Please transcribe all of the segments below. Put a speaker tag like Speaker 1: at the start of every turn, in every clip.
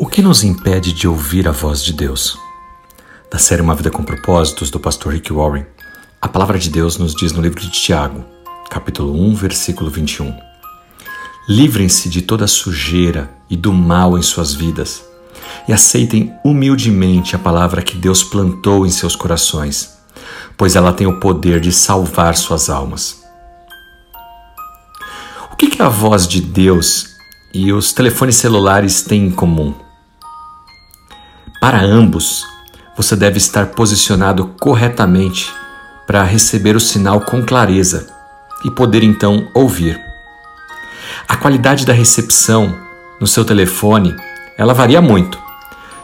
Speaker 1: O que nos impede de ouvir a voz de Deus? Da série Uma Vida com Propósitos, do pastor Rick Warren, a palavra de Deus nos diz no livro de Tiago, capítulo 1, versículo 21. Livrem-se de toda sujeira e do mal em suas vidas e aceitem humildemente a palavra que Deus plantou em seus corações, pois ela tem o poder de salvar suas almas. O que, que a voz de Deus e os telefones celulares têm em comum? Para ambos, você deve estar posicionado corretamente para receber o sinal com clareza e poder então ouvir. A qualidade da recepção no seu telefone, ela varia muito.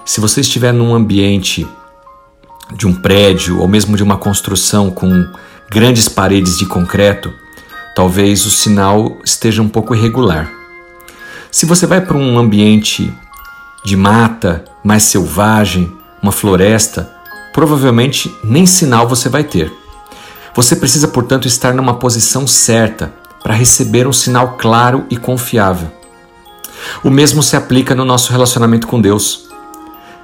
Speaker 1: Se você estiver num ambiente de um prédio ou mesmo de uma construção com grandes paredes de concreto, talvez o sinal esteja um pouco irregular. Se você vai para um ambiente de mata, mais selvagem, uma floresta, provavelmente nem sinal você vai ter. Você precisa, portanto, estar numa posição certa para receber um sinal claro e confiável. O mesmo se aplica no nosso relacionamento com Deus.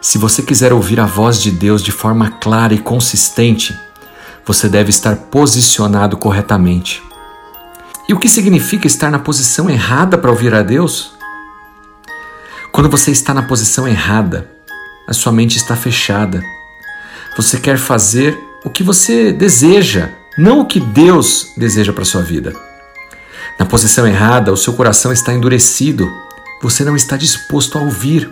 Speaker 1: Se você quiser ouvir a voz de Deus de forma clara e consistente, você deve estar posicionado corretamente. E o que significa estar na posição errada para ouvir a Deus? Quando você está na posição errada, a sua mente está fechada. Você quer fazer o que você deseja, não o que Deus deseja para sua vida. Na posição errada, o seu coração está endurecido. Você não está disposto a ouvir.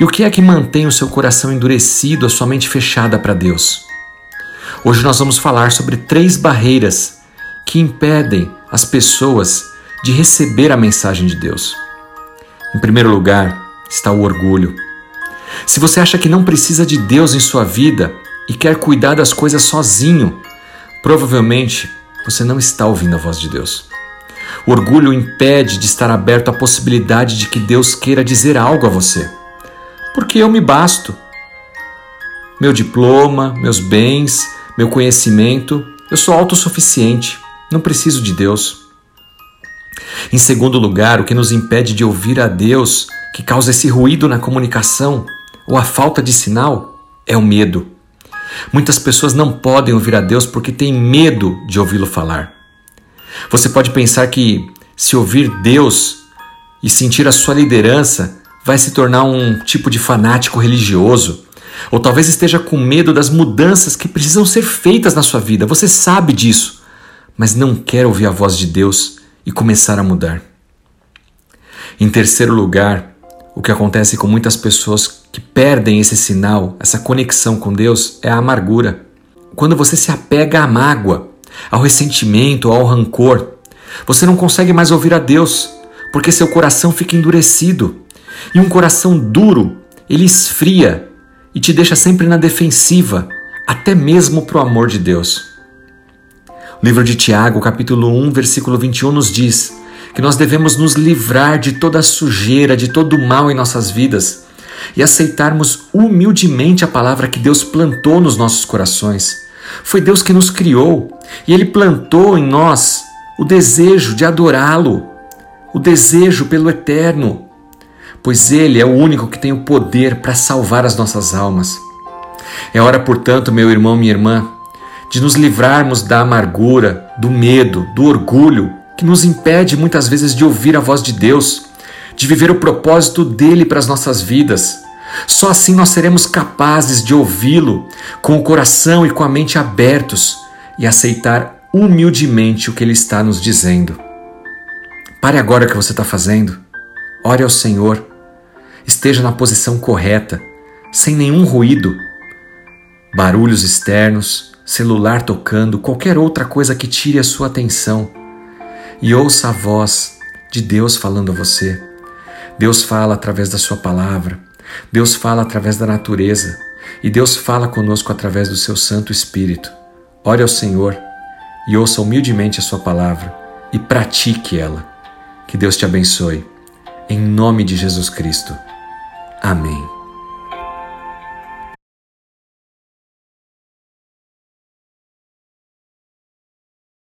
Speaker 1: E o que é que mantém o seu coração endurecido, a sua mente fechada para Deus? Hoje nós vamos falar sobre três barreiras que impedem as pessoas de receber a mensagem de Deus. Em primeiro lugar está o orgulho. Se você acha que não precisa de Deus em sua vida e quer cuidar das coisas sozinho, provavelmente você não está ouvindo a voz de Deus. O orgulho impede de estar aberto à possibilidade de que Deus queira dizer algo a você. Porque eu me basto. Meu diploma, meus bens, meu conhecimento, eu sou autossuficiente, não preciso de Deus. Em segundo lugar, o que nos impede de ouvir a Deus, que causa esse ruído na comunicação ou a falta de sinal, é o medo. Muitas pessoas não podem ouvir a Deus porque têm medo de ouvi-lo falar. Você pode pensar que se ouvir Deus e sentir a sua liderança vai se tornar um tipo de fanático religioso, ou talvez esteja com medo das mudanças que precisam ser feitas na sua vida. Você sabe disso, mas não quer ouvir a voz de Deus e começar a mudar. Em terceiro lugar, o que acontece com muitas pessoas que perdem esse sinal, essa conexão com Deus, é a amargura. Quando você se apega à mágoa, ao ressentimento, ao rancor, você não consegue mais ouvir a Deus, porque seu coração fica endurecido. E um coração duro, ele esfria e te deixa sempre na defensiva, até mesmo para o amor de Deus. O livro de Tiago, capítulo 1, versículo 21, nos diz que nós devemos nos livrar de toda sujeira, de todo o mal em nossas vidas e aceitarmos humildemente a palavra que Deus plantou nos nossos corações. Foi Deus que nos criou e Ele plantou em nós o desejo de adorá-lo, o desejo pelo eterno, pois Ele é o único que tem o poder para salvar as nossas almas. É hora, portanto, meu irmão, minha irmã, de nos livrarmos da amargura, do medo, do orgulho que nos impede muitas vezes de ouvir a voz de Deus, de viver o propósito dele para as nossas vidas. Só assim nós seremos capazes de ouvi-lo com o coração e com a mente abertos e aceitar humildemente o que ele está nos dizendo. Pare agora o que você está fazendo. Ore ao Senhor. Esteja na posição correta, sem nenhum ruído, barulhos externos celular tocando, qualquer outra coisa que tire a sua atenção e ouça a voz de Deus falando a você. Deus fala através da sua palavra, Deus fala através da natureza e Deus fala conosco através do seu Santo Espírito. Ore ao Senhor e ouça humildemente a sua palavra e pratique ela. Que Deus te abençoe. Em nome de Jesus Cristo. Amém.